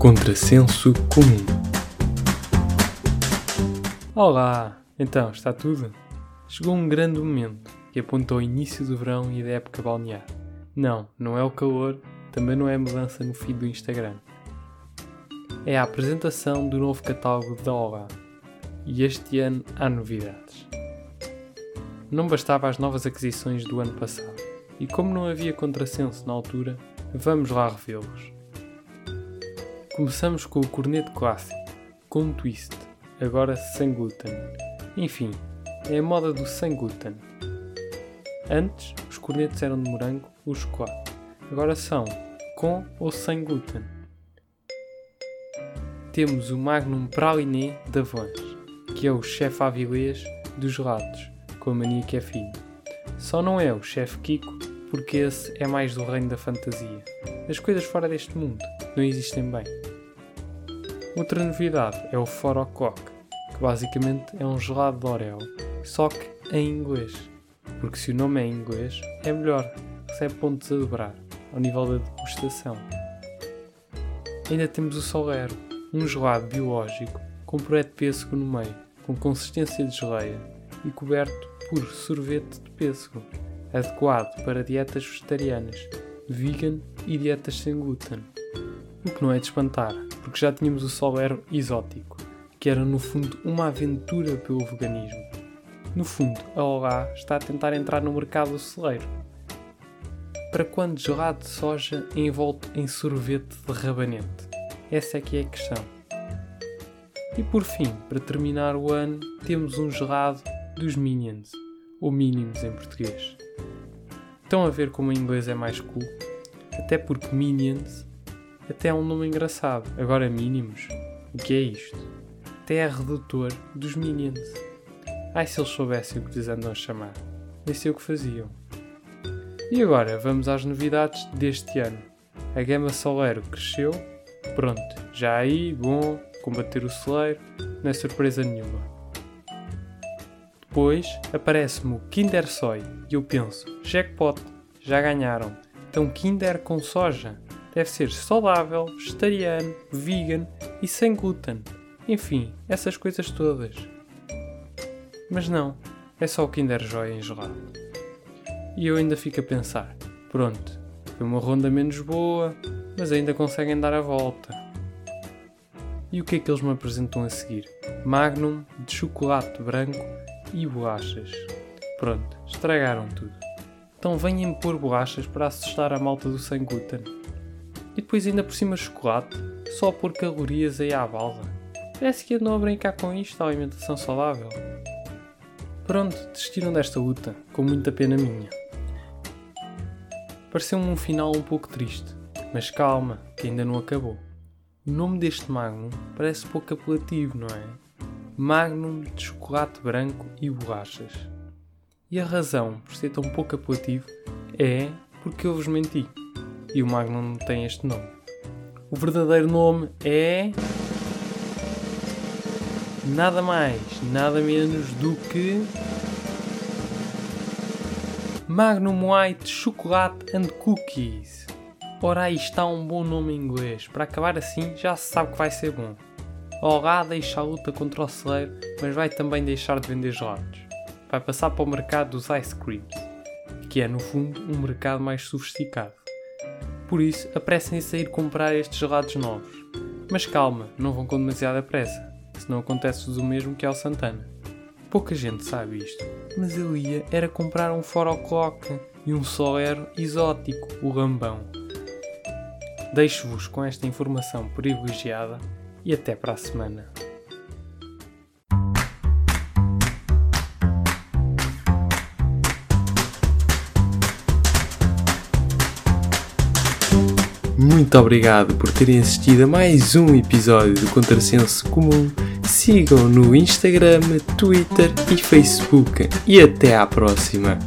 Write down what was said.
Contrassenso comum. Olá! Então, está tudo? Chegou um grande momento que aponta ao início do verão e da época balnear. Não, não é o calor, também não é a mudança no feed do Instagram. É a apresentação do novo catálogo da Olá. E este ano há novidades. Não bastava as novas aquisições do ano passado, e como não havia contrassenso na altura, vamos lá revê-los. Começamos com o corneto clássico, com um twist, agora sem glúten. Enfim, é a moda do sem glúten. Antes, os cornetos eram de morango ou chocolate. Agora são com ou sem glúten. Temos o Magnum Praliné da Vans, que é o chefe avilés dos gelados, com a mania que é fino. Só não é o chefe Kiko, porque esse é mais do reino da fantasia. As coisas fora deste mundo não existem bem. Outra novidade é o Four O'Clock, que basicamente é um gelado de Oreo, só que em inglês. Porque se o nome é em inglês, é melhor, recebe pontos a dobrar, ao nível da degustação. Ainda temos o Solero, um gelado biológico com puré de pêssego no meio, com consistência de geleia e coberto por sorvete de pêssego, adequado para dietas vegetarianas, vegan e dietas sem glúten. O que não é de espantar, porque já tínhamos o Solero exótico, que era no fundo uma aventura pelo veganismo. No fundo, a Olá está a tentar entrar no mercado celeiro. Para quando gelado de soja envolto em sorvete de rabanete? Essa é que é a questão. E por fim, para terminar o ano, temos um gelado dos Minions, ou Minions em português. Estão a ver como em inglês é mais cool? Até porque Minions até é um nome engraçado. Agora mínimos? O que é isto? Até é redutor dos Minions. Ai se eles soubessem o que lhes andam a chamar. Nem sei o que faziam. E agora vamos às novidades deste ano. A gama Solero cresceu. Pronto, já aí, bom, combater o celeiro, não é surpresa nenhuma. Depois aparece-me o Kinder Soy e eu penso, jackpot, já ganharam. Então Kinder com soja deve ser saudável, vegetariano, vegan e sem glúten. Enfim, essas coisas todas. Mas não, é só o Kinder Joy em gelado. E eu ainda fico a pensar: pronto, foi uma ronda menos boa, mas ainda conseguem dar a volta. E o que é que eles me apresentam a seguir? Magnum de chocolate branco e bolachas. Pronto, estragaram tudo. Então venham pôr bolachas para assustar a malta do sem glúten. E depois ainda por cima chocolate, só por calorias aí à balda. Parece que andam a brincar com isto, a alimentação saudável. Pronto, desistiram desta luta, com muita pena minha. Pareceu-me um final um pouco triste, mas calma, que ainda não acabou. O nome deste Magnum parece pouco apelativo, não é? Magnum de chocolate branco e bolachas. E a razão por ser tão pouco apelativo é porque eu vos menti e o Magnum tem este nome. O verdadeiro nome é. Nada mais, nada menos do que. Magnum White Chocolate and Cookies. Ora, aí está um bom nome em inglês. Para acabar assim, já se sabe que vai ser bom. Olá deixa a luta contra o celeiro, mas vai também deixar de vender gelados. Vai passar para o mercado dos ice creams, que é no fundo um mercado mais sofisticado. Por isso, apressem-se a ir comprar estes gelados novos. Mas calma, não vão com demasiada pressa, senão acontece-vos o mesmo que ao Santana. Pouca gente sabe isto, mas eu ia era comprar um Foroclock e um Solero exótico, o Rambão. Deixo-vos com esta informação privilegiada e até para a semana. Muito obrigado por terem assistido a mais um episódio do Contrassenso Comum. Sigam no Instagram, Twitter e Facebook. E até à próxima!